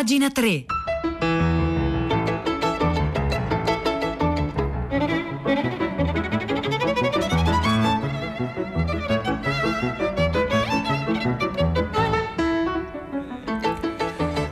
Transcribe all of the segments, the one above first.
pagina 3.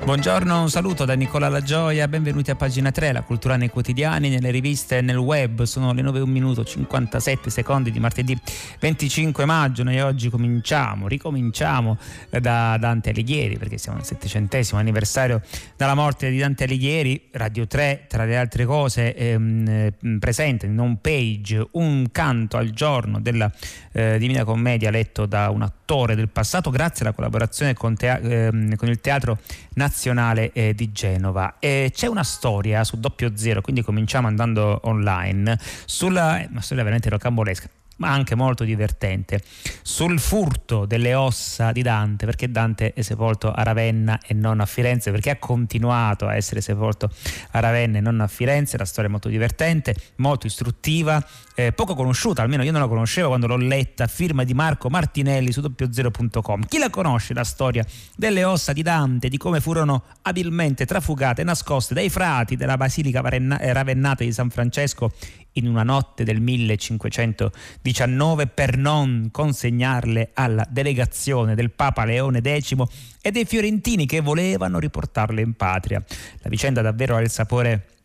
Buongiorno, un saluto da Nicola La Gioia, benvenuti a pagina 3, la cultura nei quotidiani, nelle riviste e nel web. Sono le 9 1 minuto 57 secondi di martedì 25 maggio. Noi oggi cominciamo, ricominciamo da Dante Alighieri perché siamo al settecentesimo anniversario dalla morte di Dante Alighieri. Radio 3, tra le altre cose, ehm, presenta in home page un canto al giorno della eh, Divina Commedia letto da un attore del passato grazie alla collaborazione con, tea- ehm, con il Teatro Nazionale nazionale eh, di Genova. E c'è una storia su doppio zero, quindi cominciamo andando online, sulla, una storia veramente rocambolesca ma anche molto divertente, sul furto delle ossa di Dante, perché Dante è sepolto a Ravenna e non a Firenze, perché ha continuato a essere sepolto a Ravenna e non a Firenze, la storia è molto divertente, molto istruttiva, eh, poco conosciuta, almeno io non la conoscevo quando l'ho letta, firma di Marco Martinelli su doppiozero.com. Chi la conosce la storia delle ossa di Dante, di come furono abilmente trafugate e nascoste dai frati della Basilica Ravennata di San Francesco in una notte del 1519 per non consegnarle alla delegazione del Papa Leone X e dei fiorentini che volevano riportarle in patria. La vicenda davvero ha il sapore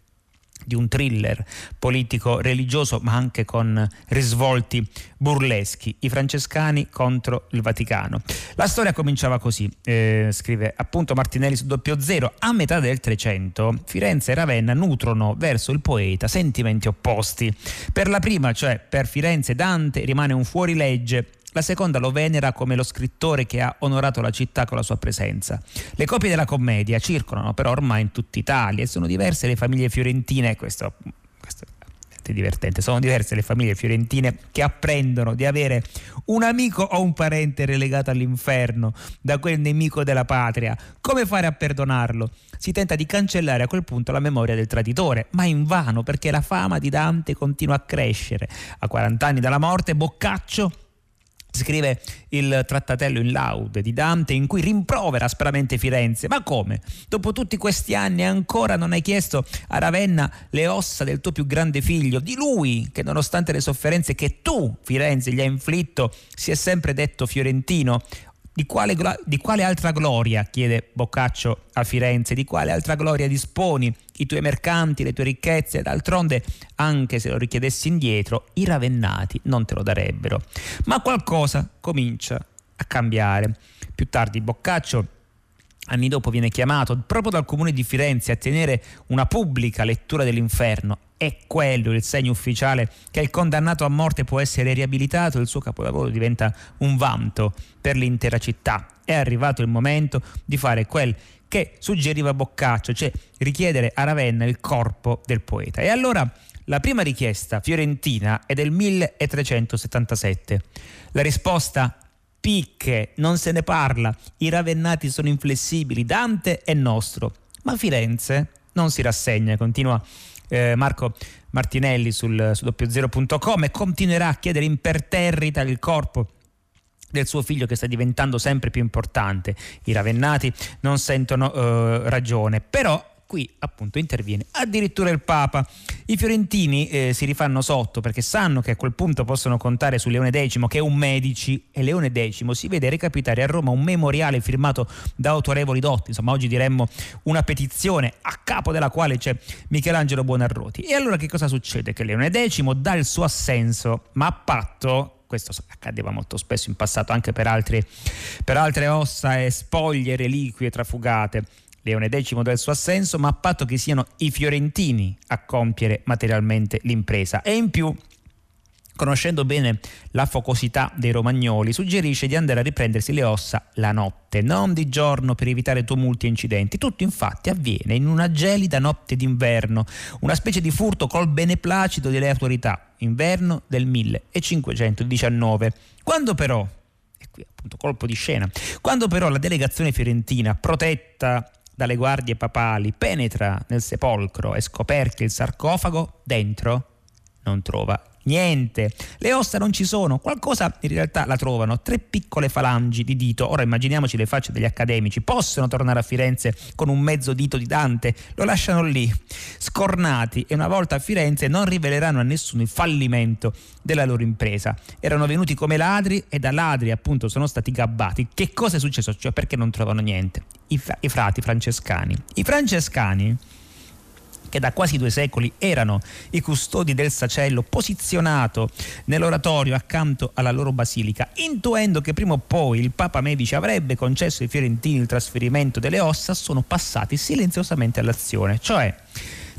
di un thriller politico religioso ma anche con risvolti burleschi, i francescani contro il Vaticano. La storia cominciava così, eh, scrive appunto Martinelli su doppio zero, a metà del Trecento Firenze e Ravenna nutrono verso il poeta sentimenti opposti. Per la prima, cioè per Firenze Dante, rimane un fuorilegge la seconda lo venera come lo scrittore che ha onorato la città con la sua presenza. Le copie della commedia circolano però ormai in tutta Italia e sono diverse le famiglie fiorentine, questo, questo divertente, sono diverse le famiglie fiorentine che apprendono di avere un amico o un parente relegato all'inferno da quel nemico della patria. Come fare a perdonarlo? Si tenta di cancellare a quel punto la memoria del traditore, ma invano perché la fama di Dante continua a crescere. A 40 anni dalla morte, Boccaccio scrive il trattatello in laude di Dante in cui rimprovera aspramente Firenze. Ma come? Dopo tutti questi anni ancora non hai chiesto a Ravenna le ossa del tuo più grande figlio, di lui che nonostante le sofferenze che tu, Firenze, gli hai inflitto, si è sempre detto fiorentino? Di quale, di quale, altra gloria, chiede Boccaccio a Firenze, di quale altra gloria disponi? I tuoi mercanti, le tue ricchezze, d'altronde, anche se lo richiedessi indietro, i ravennati non te lo darebbero. Ma qualcosa comincia a cambiare. Più tardi Boccaccio Anni dopo viene chiamato proprio dal comune di Firenze a tenere una pubblica lettura dell'inferno. È quello il segno ufficiale che il condannato a morte può essere riabilitato, il suo capolavoro diventa un vanto per l'intera città. È arrivato il momento di fare quel che suggeriva Boccaccio, cioè richiedere a Ravenna il corpo del poeta. E allora la prima richiesta fiorentina è del 1377. La risposta picche, non se ne parla, i ravennati sono inflessibili, Dante è nostro. Ma Firenze non si rassegna, continua eh, Marco Martinelli sul, su doppiozero.com e continuerà a chiedere imperterrita il corpo del suo figlio che sta diventando sempre più importante. I ravennati non sentono eh, ragione, però qui appunto interviene addirittura il Papa. I fiorentini eh, si rifanno sotto perché sanno che a quel punto possono contare su Leone X che è un medici e Leone X si vede recapitare a Roma un memoriale firmato da autorevoli dotti, insomma oggi diremmo una petizione a capo della quale c'è Michelangelo Buonarroti. E allora che cosa succede? Che Leone X dà il suo assenso ma a patto questo accadeva molto spesso in passato anche per, altri, per altre ossa e spoglie, reliquie trafugate. Leone X dà il suo assenso, ma a patto che siano i fiorentini a compiere materialmente l'impresa. E in più conoscendo bene la focosità dei romagnoli, suggerisce di andare a riprendersi le ossa la notte, non di giorno per evitare tumulti e incidenti. Tutto infatti avviene in una gelida notte d'inverno, una specie di furto col beneplacito delle autorità, inverno del 1519. Quando però, e qui appunto colpo di scena, quando però la delegazione fiorentina, protetta dalle guardie papali, penetra nel sepolcro e scoperchia il sarcofago, dentro non trova Niente. Le ossa non ci sono. Qualcosa in realtà la trovano. Tre piccole falangi di dito. Ora immaginiamoci le facce degli accademici. Possono tornare a Firenze con un mezzo dito di Dante? Lo lasciano lì, scornati, e una volta a Firenze non riveleranno a nessuno il fallimento della loro impresa. Erano venuti come ladri e da ladri appunto sono stati gabbati. Che cosa è successo? Cioè perché non trovano niente? I, fra- i frati francescani. I francescani che da quasi due secoli erano i custodi del sacello posizionato nell'oratorio accanto alla loro basilica, intuendo che prima o poi il Papa Medici avrebbe concesso ai fiorentini il trasferimento delle ossa, sono passati silenziosamente all'azione, cioè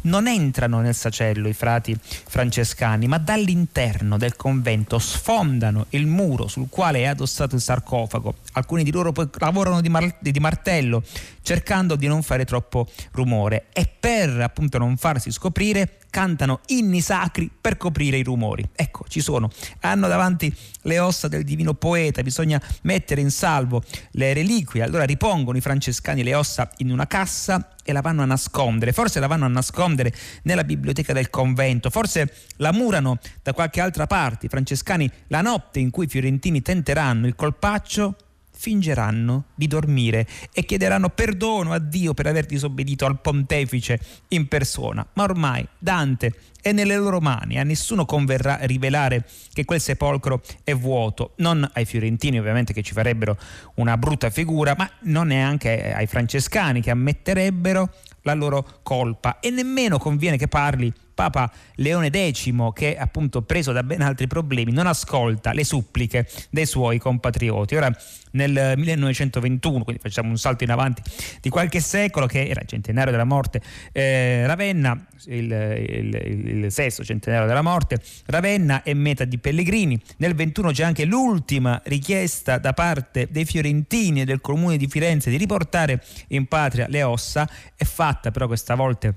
non entrano nel sacello i frati francescani, ma dall'interno del convento sfondano il muro sul quale è addossato il sarcofago. Alcuni di loro poi lavorano di, mar- di martello, cercando di non fare troppo rumore e per appunto non farsi scoprire cantano inni sacri per coprire i rumori. Ecco, ci sono. Hanno davanti le ossa del divino poeta, bisogna mettere in salvo le reliquie. Allora ripongono i francescani le ossa in una cassa e la vanno a nascondere. Forse la vanno a nascondere nella biblioteca del convento, forse la murano da qualche altra parte. I francescani la notte in cui i fiorentini tenteranno il colpaccio fingeranno di dormire e chiederanno perdono a Dio per aver disobbedito al pontefice in persona. Ma ormai Dante è nelle loro mani, a nessuno converrà rivelare che quel sepolcro è vuoto, non ai fiorentini ovviamente che ci farebbero una brutta figura, ma non neanche ai francescani che ammetterebbero la loro colpa e nemmeno conviene che parli Papa Leone X, che appunto preso da ben altri problemi, non ascolta le suppliche dei suoi compatrioti. Ora, nel 1921, quindi facciamo un salto in avanti di qualche secolo, che era il centenario della morte, eh, Ravenna, il, il, il, sesto centenario della morte, Ravenna è meta di pellegrini. Nel 21 c'è anche l'ultima richiesta da parte dei fiorentini e del comune di Firenze di riportare in patria le ossa, è fatta però questa volta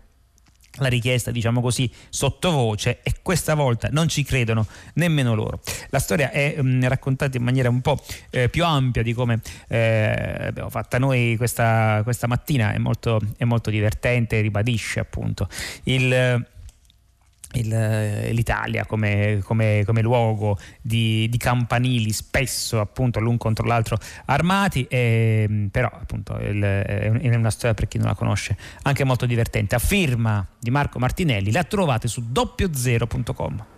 la richiesta, diciamo così, sottovoce e questa volta non ci credono nemmeno loro. La storia è mh, mm, raccontata in maniera un po' eh, più ampia di come eh, abbiamo fatta noi questa, questa mattina, è molto, è molto divertente, ribadisce appunto il il, eh, l'Italia come, come, come luogo di, di, campanili spesso appunto l'un contro l'altro armati e, mm, però appunto il, è una storia per chi non la conosce anche molto divertente. A firma di Marco Martinelli la trovate su doppiozero.com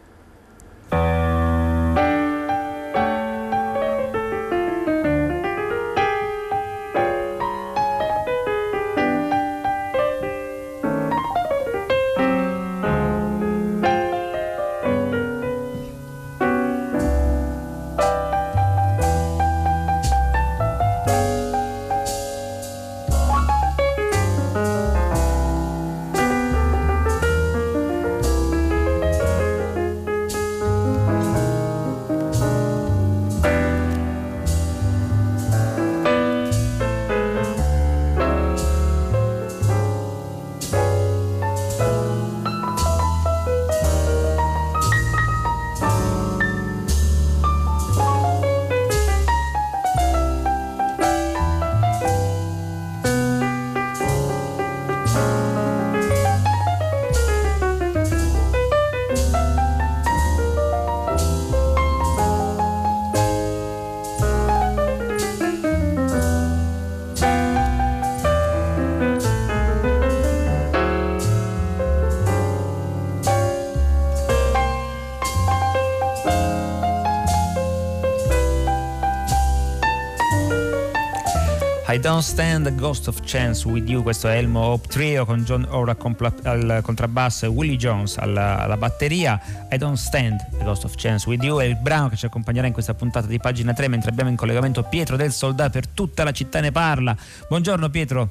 I Don't Stand a Ghost of Chance with You, questo è Elmo Hope Trio con John Ora al contrabbasso e Willie Jones alla, alla, batteria. I Don't Stand a Ghost of Chance with You è il brano che ci accompagnerà in questa puntata di pagina 3 mentre abbiamo in collegamento Pietro del Soldato per tutta la città ne parla. Buongiorno Pietro.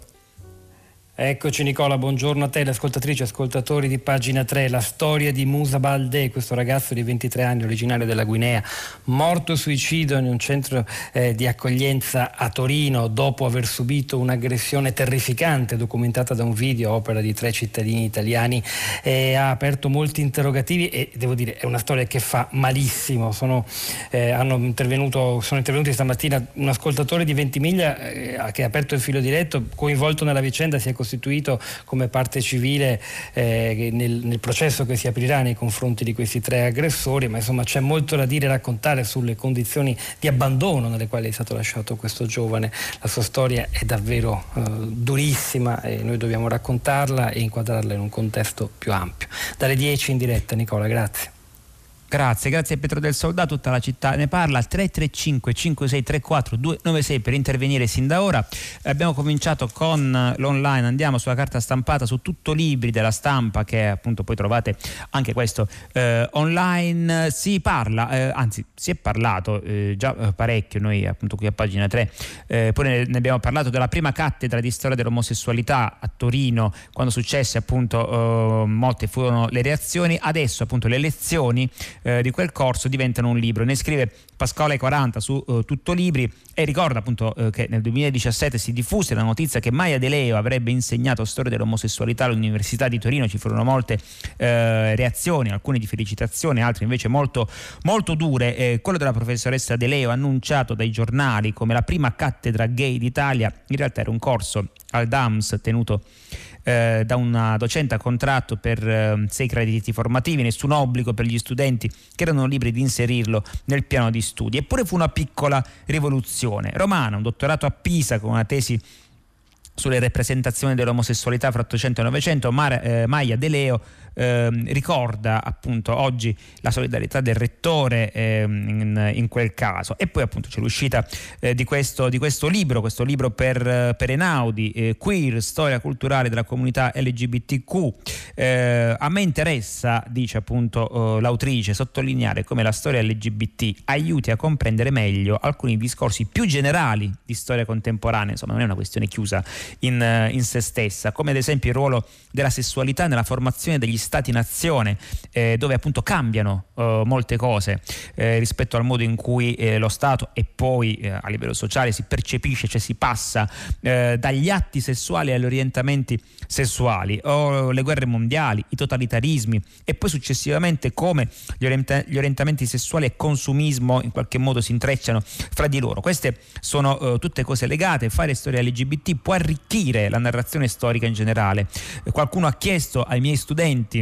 Eccoci Nicola, buongiorno a te, ascoltatrici e ascoltatori di pagina 3. La storia di Musa Balde, questo ragazzo di 23 anni originario della Guinea, morto suicidio in un centro eh, di accoglienza a Torino dopo aver subito un'aggressione terrificante documentata da un video opera di tre cittadini italiani, eh, ha aperto molti interrogativi e devo dire è una storia che fa malissimo. Sono, eh, intervenuto, sono intervenuti stamattina un ascoltatore di Ventimiglia eh, che ha aperto il filo diretto, coinvolto nella vicenda, si è così costituito come parte civile eh, nel, nel, processo che si aprirà nei confronti di questi tre aggressori, ma insomma c'è molto da dire e raccontare sulle condizioni di abbandono nelle quali è stato lasciato questo giovane. La sua storia è davvero eh, durissima e noi dobbiamo raccontarla e inquadrarla in un contesto più ampio. Dalle 10 in diretta, Nicola, grazie. Grazie, grazie a Pietro del Soldato, tutta la città ne parla, 335 5634 296 per intervenire sin da ora. Abbiamo cominciato con l'online, andiamo sulla carta stampata su tutto libri della stampa che appunto poi trovate anche questo eh, online. Si parla, eh, anzi si è parlato eh, già eh, parecchio, noi appunto qui a pagina 3, eh, poi ne, abbiamo parlato della prima cattedra di storia dell'omosessualità a Torino, quando successe appunto eh, molte furono le reazioni, adesso appunto le lezioni eh, di quel corso diventano un libro. Ne scrive Pasquale 40 su uh, Tutto Libri e ricorda appunto uh, che nel 2017 si diffuse la notizia che Maya De Leo avrebbe insegnato storia dell'omosessualità all'Università di Torino, ci furono molte uh, reazioni, alcune di felicitazione, altre invece molto, molto dure. Eh, quello della professoressa De Leo annunciato dai giornali come la prima cattedra gay d'Italia, in realtà era un corso al DAMS tenuto eh, da una docente a contratto per eh, sei crediti formativi, nessun obbligo per gli studenti che erano liberi di inserirlo nel piano di studi. Eppure fu una piccola rivoluzione. Romana, un dottorato a Pisa con una tesi sulle rappresentazioni dell'omosessualità fra 800 e 900, Mar- eh, Maya De Leo eh, ricorda appunto oggi la solidarietà del rettore eh, in, in, quel caso e poi appunto c'è l'uscita eh, di, questo, di, questo, libro, questo libro per, per Enaudi, eh, Queer, storia culturale della comunità LGBTQ. Eh, a me interessa, dice appunto l'autrice, sottolineare come la storia LGBT aiuti a comprendere meglio alcuni discorsi più generali di storia contemporanea, insomma non è una questione chiusa in, in se stessa, come ad esempio il ruolo della sessualità nella formazione degli stati-nazione, eh, dove appunto cambiano eh, molte cose eh, rispetto al modo in cui eh, lo Stato e poi eh, a livello sociale si percepisce, cioè si passa dagli atti sessuali agli orientamenti sessuali, o le guerre mondiali, i totalitarismi e poi successivamente come gli, orienta- gli orientamenti sessuali e consumismo in qualche modo si intrecciano fra di loro. Queste sono tutte cose legate, fare storia LGBT può arricchire la narrazione storica in generale. qualcuno ha chiesto ai miei studenti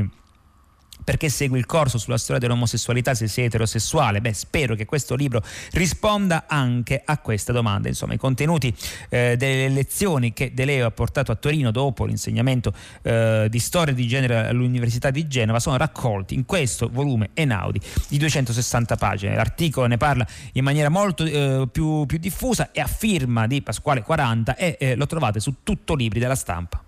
perché segui il corso sulla storia dell'omosessualità se sei eterosessuale? Beh, spero che questo libro risponda anche a questa domanda. Insomma, i contenuti eh, delle lezioni che De Leo ha portato a Torino dopo l'insegnamento eh, di storia di genere all'Università di Genova sono raccolti in questo volume Enaudi di 260 pagine. L'articolo ne parla in maniera molto eh, più, più, diffusa e a firma di Pasquale 40 e eh, lo trovate su tutto libri della stampa.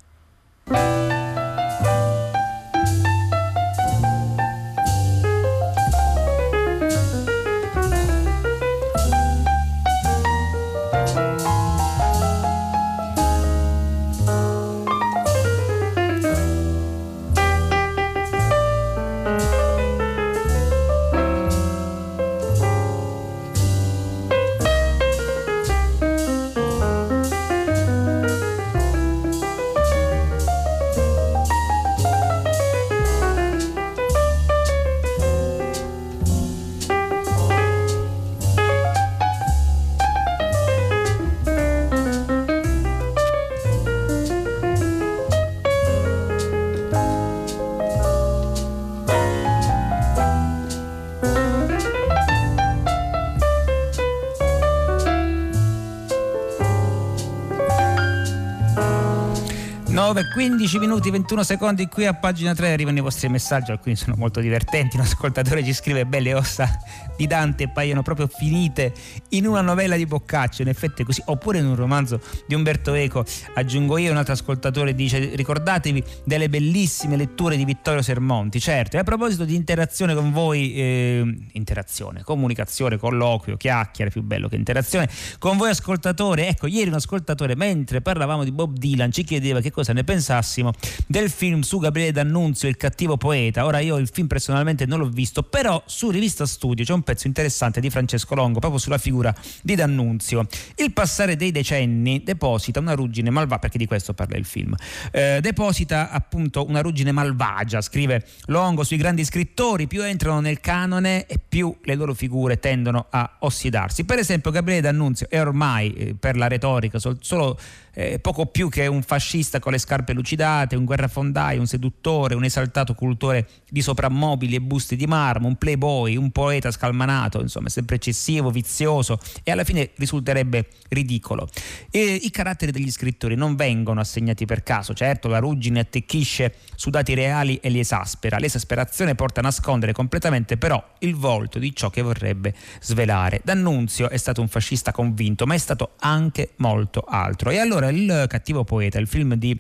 15 minuti 21 secondi qui a pagina 3 arrivano i vostri messaggi, alcuni sono molto divertenti. Un ascoltatore ci scrive: Belle ossa di Dante paiono proprio finite in una novella di Boccaccio. In effetti è così, oppure in un romanzo di Umberto Eco. Aggiungo io, un altro ascoltatore dice: Ricordatevi delle bellissime letture di Vittorio Sermonti. Certo, e a proposito di interazione con voi, eh, interazione, comunicazione, colloquio, chiacchiere, più bello che interazione con voi ascoltatore. Ecco, ieri un ascoltatore, mentre parlavamo di Bob Dylan, ci chiedeva che cosa ne pensassimo del film su Gabriele D'Annunzio, Il cattivo poeta. Ora io il film personalmente non l'ho visto, però su Rivista Studio c'è un pezzo interessante di Francesco Longo proprio sulla figura di D'Annunzio. Il passare dei decenni deposita una ruggine malvagia, perché di questo parla il film, eh, deposita appunto una ruggine malvagia, scrive Longo sui grandi scrittori, più entrano nel canone e più le loro figure tendono a ossidarsi. Per esempio Gabriele D'Annunzio è ormai eh, per la retorica sol- solo eh, poco più che un fascista con le scarpe lucidate, un guerrafondaio, un seduttore, un esaltato cultore di soprammobili e busti di marmo, un playboy, un poeta scalmanato, insomma, sempre eccessivo, vizioso e alla fine risulterebbe ridicolo. E I caratteri degli scrittori non vengono assegnati per caso, certo la ruggine attecchisce su dati reali e li esaspera, l'esasperazione porta a nascondere completamente però il volto di ciò che vorrebbe svelare. D'Annunzio è stato un fascista convinto, ma è stato anche molto altro. E allora il cattivo poeta, il film di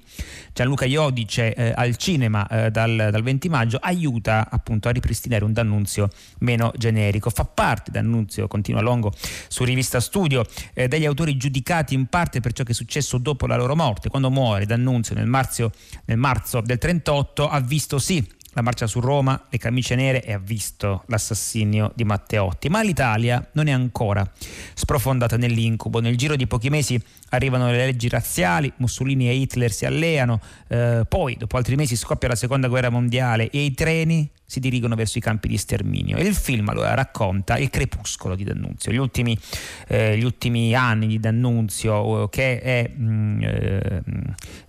Gianluca Iodice eh, al cinema eh, dal, dal 20 maggio, aiuta appunto a ripristinare un D'Annunzio meno generico. Fa parte, D'Annunzio continua Longo su rivista Studio, eh, degli autori giudicati in parte per ciò che è successo dopo la loro morte. Quando muore D'Annunzio nel marzo, nel marzo del 38 ha visto sì la marcia su Roma, le camicie nere e ha visto l'assassinio di Matteotti. Ma l'Italia non è ancora sprofondata nell'incubo. Nel giro di pochi mesi arrivano le leggi razziali, Mussolini e Hitler si alleano, eh, poi dopo altri mesi scoppia la seconda guerra mondiale e i treni si dirigono verso i campi di sterminio. E il film allora racconta il crepuscolo di D'Annunzio, gli ultimi, eh, gli ultimi anni di D'Annunzio eh, che è mh, mm, eh,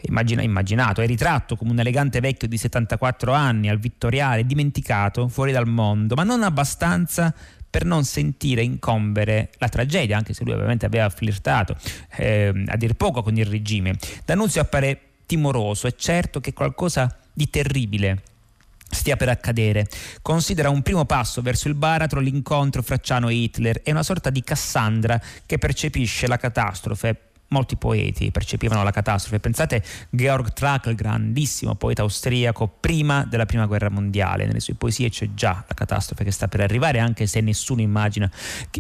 immagina, immaginato, è ritratto come un elegante vecchio di 74 anni al vittoriale, dimenticato, fuori dal mondo, ma non abbastanza per non sentire incombere la tragedia, anche se lui ovviamente aveva flirtato eh, a dir poco con il regime. D'Annunzio appare timoroso, è certo che qualcosa di terribile stia per accadere. Considera un primo passo verso il baratro l'incontro fra Ciano e Hitler, è una sorta di Cassandra che percepisce la catastrofe molti poeti percepivano la catastrofe. Pensate Georg Trakl, grandissimo poeta austriaco, prima della prima guerra mondiale. Nelle sue poesie c'è già la catastrofe che sta per arrivare, anche se nessuno immagina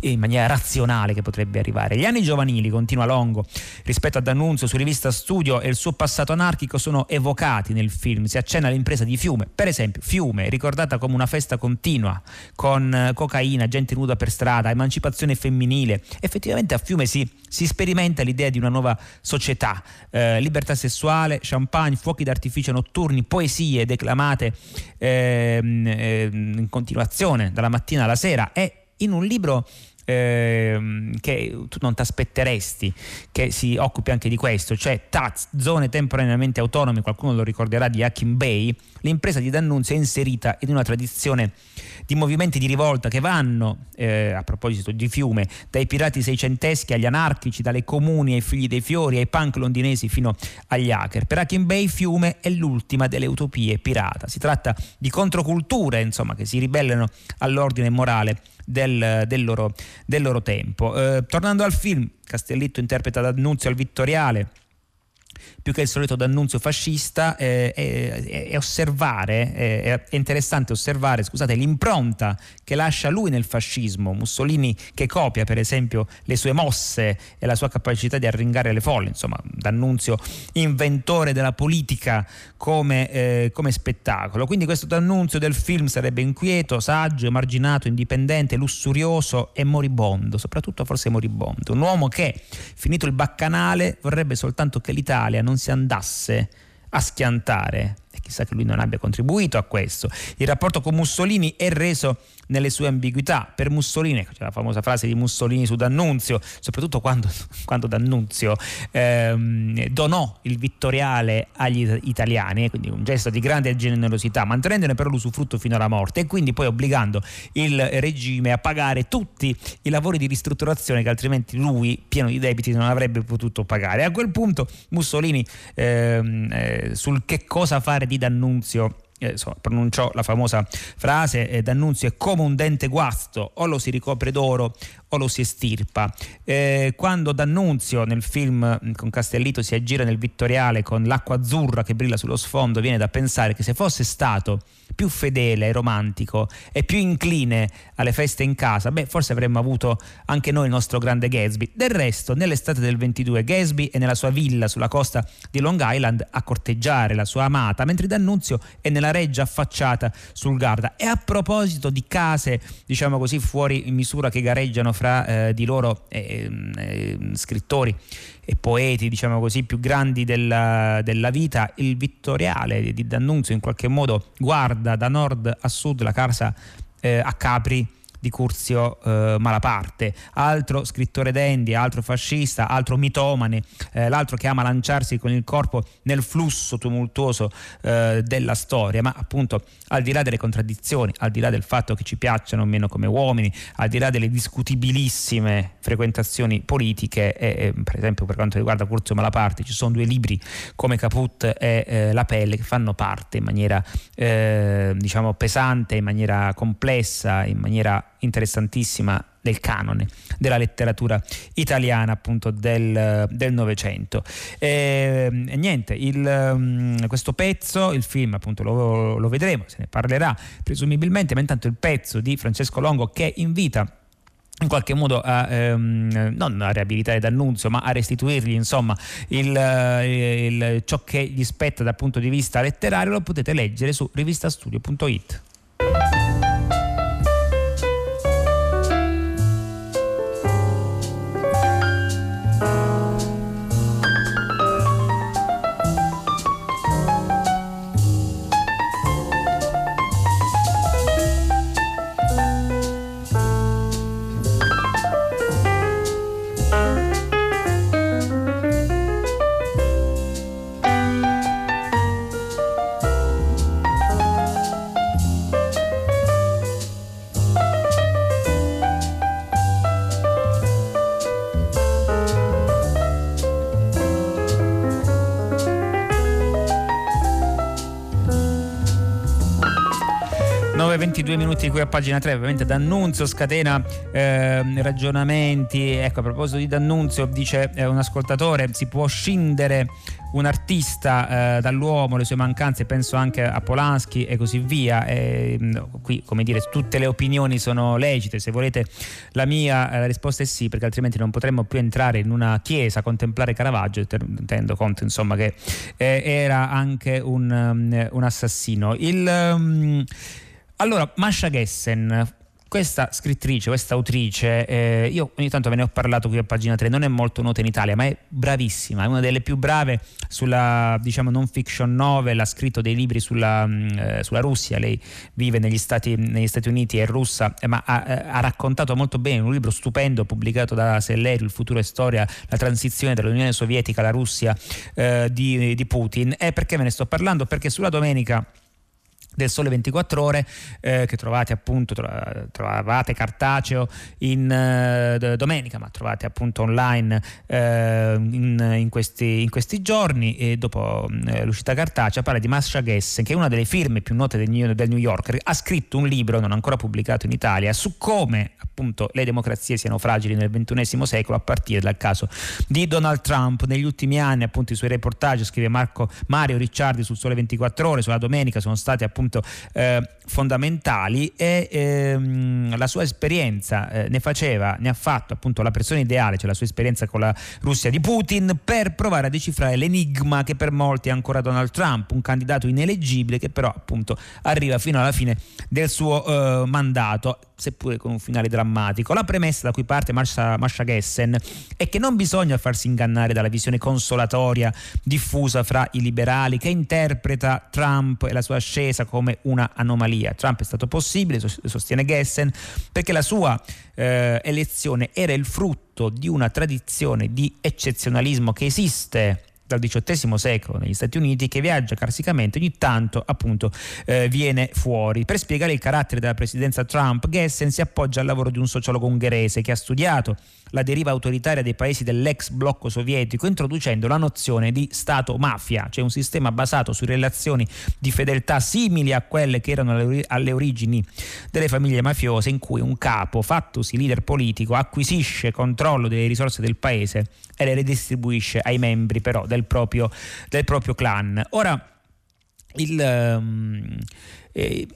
in maniera razionale che potrebbe arrivare. Gli anni giovanili, continua Longo, rispetto ad Annunzio su rivista Studio e il suo passato anarchico sono evocati nel film. Si accenna all'impresa di Fiume, per esempio, Fiume, ricordata come una festa continua, con eh, cocaina, gente nuda per strada, emancipazione femminile. Effettivamente a Fiume si, si sperimenta l'idea di una nuova società. Eh, libertà sessuale, champagne, fuochi d'artificio notturni, poesie declamate eh, in continuazione dalla mattina alla sera e in un libro ehm, che tu non ti aspetteresti che si occupi anche di questo, cioè TAZ, zone temporaneamente autonome, qualcuno lo ricorderà di Hacking Bay, l'impresa di D'Annunzio è inserita in una tradizione di movimenti di rivolta che vanno, eh, a proposito di fiume, dai pirati seicenteschi agli anarchici, dalle comuni ai figli dei fiori, ai punk londinesi fino agli hacker. Per Hacking Bay Fiume è l'ultima delle utopie pirata. Si tratta di controculture, insomma, che si ribellano all'ordine morale del, del, loro, del loro, tempo. Eh, tornando al film, Castellitto interpreta D'Annunzio al Vittoriale più che il solito d'annunzio fascista, eh, è, è, osservare, è, è, interessante osservare, scusate, l'impronta che lascia lui nel fascismo, Mussolini che copia per esempio le sue mosse e la sua capacità di arringare le folle, insomma, d'annunzio inventore della politica come, eh, come spettacolo. Quindi questo d'annunzio del film sarebbe inquieto, saggio, emarginato, indipendente, lussurioso e moribondo, soprattutto forse moribondo. Un uomo che, finito il baccanale, vorrebbe soltanto che l'Italia non si andasse a schiantare e chissà che lui non abbia contribuito a questo. Il rapporto con Mussolini è reso nelle sue ambiguità. Per Mussolini, c'è la famosa frase di Mussolini su D'Annunzio, soprattutto quando, quando D'Annunzio ehm, donò il vittoriale agli italiani, quindi un gesto di grande generosità, mantenendone però l'usufrutto fino alla morte e quindi poi obbligando il regime a pagare tutti i lavori di ristrutturazione che altrimenti lui, pieno di debiti, non avrebbe potuto pagare. A quel punto Mussolini ehm, eh, sul che cosa fare di D'Annunzio eh, insomma, pronunciò la famosa frase eh, D'Annunzio è come un dente guasto, o lo si ricopre d'oro o lo si estirpa. Eh, quando D'Annunzio nel film mm, con Castellito si aggira nel Vittoriale con l'acqua azzurra che brilla sullo sfondo, viene da pensare che se fosse stato più fedele e romantico e più incline alle feste in casa, beh, forse avremmo avuto anche noi il nostro grande Gatsby. Del resto, nell'estate del 22, Gatsby è nella sua villa sulla costa di Long Island a corteggiare la sua amata, mentre D'Annunzio è nella reggia affacciata sul Garda. E a proposito di case, diciamo così, fuori misura che gareggiano fra eh, di loro eh, eh, scrittori e poeti, diciamo così, più grandi della, della, vita, il Vittoriale di D'Annunzio in qualche modo guarda da nord a sud la casa eh, a Capri di Curzio eh, Malaparte, altro scrittore dendi, altro fascista, altro mitomane, eh, l'altro che ama lanciarsi con il corpo nel flusso tumultuoso eh, della storia, ma appunto al di là delle contraddizioni, al di là del fatto che ci piacciono o meno come uomini, al di là delle discutibilissime frequentazioni politiche, e, per esempio per quanto riguarda Curzio Malaparte ci sono due libri come Caput e eh, La pelle che fanno parte in maniera eh, diciamo pesante, in maniera complessa, in maniera interessantissima del canone della letteratura italiana appunto del Novecento. E, niente, il, mm, questo pezzo, il film appunto lo, lo vedremo, se ne parlerà presumibilmente, ma intanto il pezzo di Francesco Longo che invita in qualche modo a, ehm, non a riabilitare D'Annunzio, ma a restituirgli insomma il, eh, il, ciò che gli spetta dal punto di vista letterario, lo potete leggere su rivistastudio.it. 22 minuti qui a pagina 3, ovviamente D'Annunzio scatena eh, ragionamenti, ecco a proposito di D'Annunzio dice eh, un ascoltatore si può scindere un artista eh, dall'uomo, le sue mancanze, penso anche a Polanski e così via. E, mm, qui, come dire, tutte le opinioni sono lecite. Se volete la mia, eh, la risposta è sì, perché altrimenti non potremmo più entrare in una chiesa contemplare Caravaggio, tenendo conto insomma che eh, era anche un, um, un assassino. Il, um, allora, Masha Gessen, questa scrittrice, questa autrice, eh, io ogni tanto ve ne ho parlato qui a pagina 3, non è molto nota in Italia, ma è bravissima, è una delle più brave sulla diciamo, non fiction novel, ha scritto dei libri sulla, mm, eh, sulla Russia, lei vive negli Stati, negli Stati, Uniti, è russa, eh, ma ha, eh, ha, raccontato molto bene un libro stupendo pubblicato da Sellerio, Il futuro e storia, la transizione dall'Unione Sovietica alla Russia eh, di, di Putin. E perché ve ne sto parlando? Perché sulla domenica del Sole 24 Ore eh, che trovate appunto trovate cartaceo in eh, domenica ma trovate appunto online eh, in, in, questi, in, questi, giorni. E dopo eh, l'uscita cartacea parla di Masha Gessen che è una delle firme più note del New, del New Yorker ha scritto un libro non ancora pubblicato in Italia su come appunto le democrazie siano fragili nel XXI secolo a partire dal caso di Donald Trump. Negli ultimi anni appunto i suoi reportage scrive Marco, Mario Ricciardi sul Sole 24 Ore sulla domenica sono stati appunto appunto eh, fondamentali e ehm, la sua esperienza eh, ne faceva, ne ha fatto appunto la persona ideale, cioè la sua esperienza con la Russia di Putin per provare a decifrare l'enigma che per molti è ancora Donald Trump, un candidato ineleggibile che però appunto arriva fino alla fine del suo eh, mandato seppure con un finale drammatico. La premessa da cui parte Masha, Masha Gessen è che non bisogna farsi ingannare dalla visione consolatoria diffusa fra i liberali che interpreta Trump e la sua ascesa come una anomalia. Trump è stato possibile, sostiene Gessen, perché la sua eh, elezione era il frutto di una tradizione di eccezionalismo che esiste dal XVIII secolo negli Stati Uniti che viaggia carsicamente ogni tanto appunto eh, viene fuori. Per spiegare il carattere della presidenza Trump, Gessen si appoggia al lavoro di un sociologo ungherese che ha studiato la deriva autoritaria dei paesi dell'ex blocco sovietico introducendo la nozione di Stato-mafia, cioè un sistema basato su relazioni di fedeltà simili a quelle che erano alle origini delle famiglie mafiose in cui un capo, fattosi leader politico, acquisisce controllo delle risorse del paese e le redistribuisce ai membri però del proprio, del proprio clan. Ora, il, um, eh,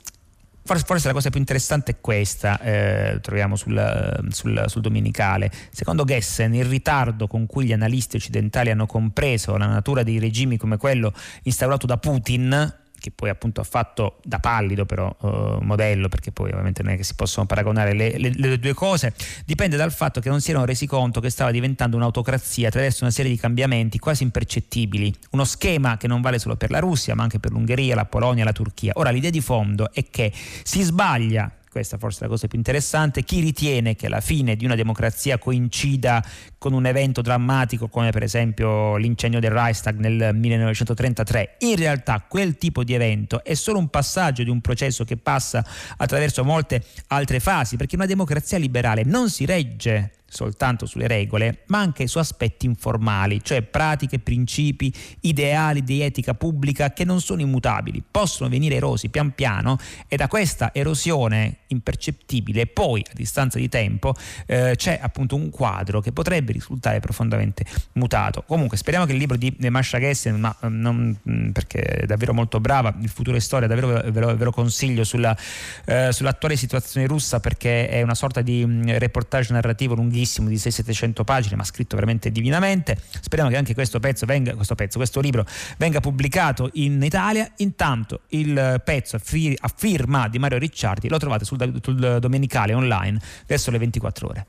Forse, la cosa più interessante è questa, eh, troviamo sul, sul, sul, Domenicale. Secondo Gessen, il ritardo con cui gli analisti occidentali hanno compreso la natura dei regimi come quello instaurato da Putin che poi appunto ha fatto da pallido però uh, modello, perché poi ovviamente non è che si possono paragonare le, le, le, due cose, dipende dal fatto che non si erano resi conto che stava diventando un'autocrazia attraverso una serie di cambiamenti quasi impercettibili, uno schema che non vale solo per la Russia ma anche per l'Ungheria, la Polonia, la Turchia. Ora l'idea di fondo è che si sbaglia questa forse è la cosa più interessante, chi ritiene che la fine di una democrazia coincida con un evento drammatico come per esempio l'incendio del Reichstag nel 1933, in realtà quel tipo di evento è solo un passaggio di un processo che passa attraverso molte altre fasi, perché una democrazia liberale non si regge soltanto sulle regole, ma anche su aspetti informali, cioè pratiche, principi, ideali di etica pubblica che non sono immutabili, possono venire erosi pian piano e da questa erosione impercettibile poi a distanza di tempo eh, c'è appunto un quadro che potrebbe risultare profondamente mutato. Comunque speriamo che il libro di Masha Gessen, ma eh, non, mm, perché è davvero molto brava, il futuro è storia, davvero ve lo, ve lo consiglio sulla, eh, sull'attuale situazione russa perché è una sorta di mm, reportage narrativo lunghissimo lunghissimo di 600-700 pagine, ma scritto veramente divinamente. Speriamo che anche questo pezzo venga, questo pezzo, questo libro venga pubblicato in Italia. Intanto il pezzo a firma di Mario Ricciardi lo trovate sul, sul domenicale online verso le 24 ore.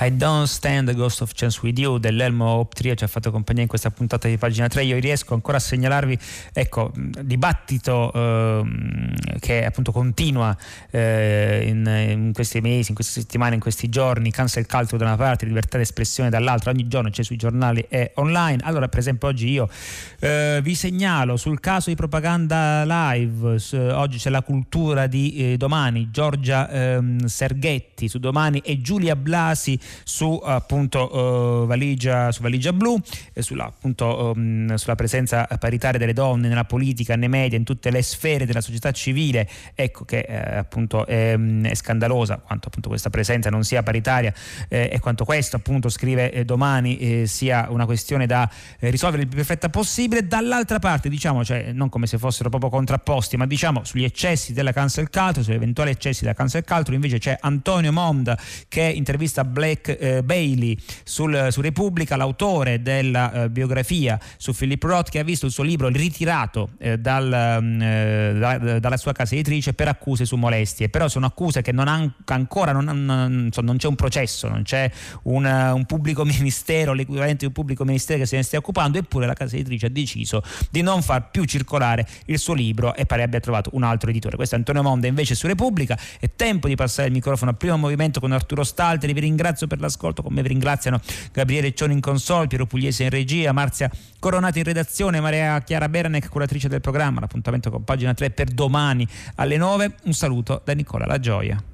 I Don't Stand the Ghost of Chance With You dell'Elmo Optria ci ha fatto compagnia in questa puntata di pagina 3 io riesco ancora a segnalarvi ecco dibattito eh, che appunto continua eh, in, in, questi mesi in queste settimane in questi giorni cancel culture da una parte libertà d'espressione dall'altra. Ogni giorno c'è sui giornali e online. Allora per esempio oggi io eh, vi segnalo sul caso di propaganda live su, oggi c'è la cultura di eh, domani. Giorgia ehm, Serghetti su domani e Giulia Blasi su appunto uh, valigia, su valigia blu, e sulla, appunto, um, sulla presenza paritaria delle donne nella politica, nei media, in tutte le sfere della società civile, ecco che eh, appunto è, mm, è, scandalosa quanto appunto questa presenza non sia paritaria eh, e quanto questo appunto scrive eh, domani eh, sia una questione da eh, risolvere il più perfetta possibile. Dall'altra parte diciamo, cioè non come se fossero proprio contrapposti, ma diciamo sugli eccessi della cancel culture, sugli eventuali eccessi della cancel culture, invece c'è Antonio Monda che intervista Black eh, Bailey sul, su Repubblica, l'autore della eh, biografia su Philip Roth che ha visto il suo libro ritirato eh, dal, mm, eh, da, dalla sua casa editrice per accuse su molestie, però sono accuse che non han, ancora non, non, non, c'è un processo, non c'è un, un pubblico ministero, l'equivalente di un pubblico ministero che se ne stia occupando, eppure la casa editrice ha deciso di non far più circolare il suo libro e pare abbia trovato un altro editore. Questo è Antonio Monda invece su Repubblica. È tempo di passare il microfono al primo movimento con Arturo Stalteri. Vi ringrazio per per l'ascolto, con me vi ringraziano Gabriele Cioni in console, Piero Pugliese in regia, Marzia Coronati in redazione, Maria Chiara Beranec, curatrice del programma. L'appuntamento con pagina 3 per domani alle 9. Un saluto da Nicola La Gioia.